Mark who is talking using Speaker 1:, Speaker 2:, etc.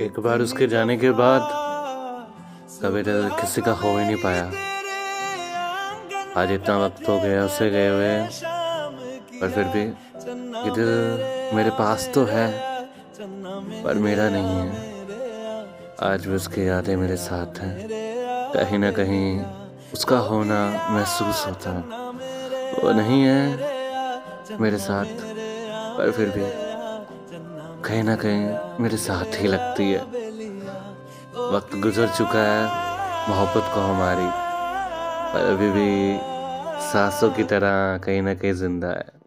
Speaker 1: एक बार उसके जाने के बाद कभी दिल किसी का हो ही नहीं पाया। आज इतना वक्त हो गया, उसे गए हुए पर फिर भी दिल मेरे पास तो है, पर मेरा नहीं है। आज भी उसकी यादें मेरे साथ हैं। कहीं ना कहीं उसका होना महसूस होता है। वो नहीं है मेरे साथ, पर फिर भी कहीं ना कहीं मेरे साथ ही लगती है। वक्त गुजर चुका है, मोहब्बत को हमारी, पर अभी भी सांसों की तरह कहीं ना कहीं ज़िंदा है।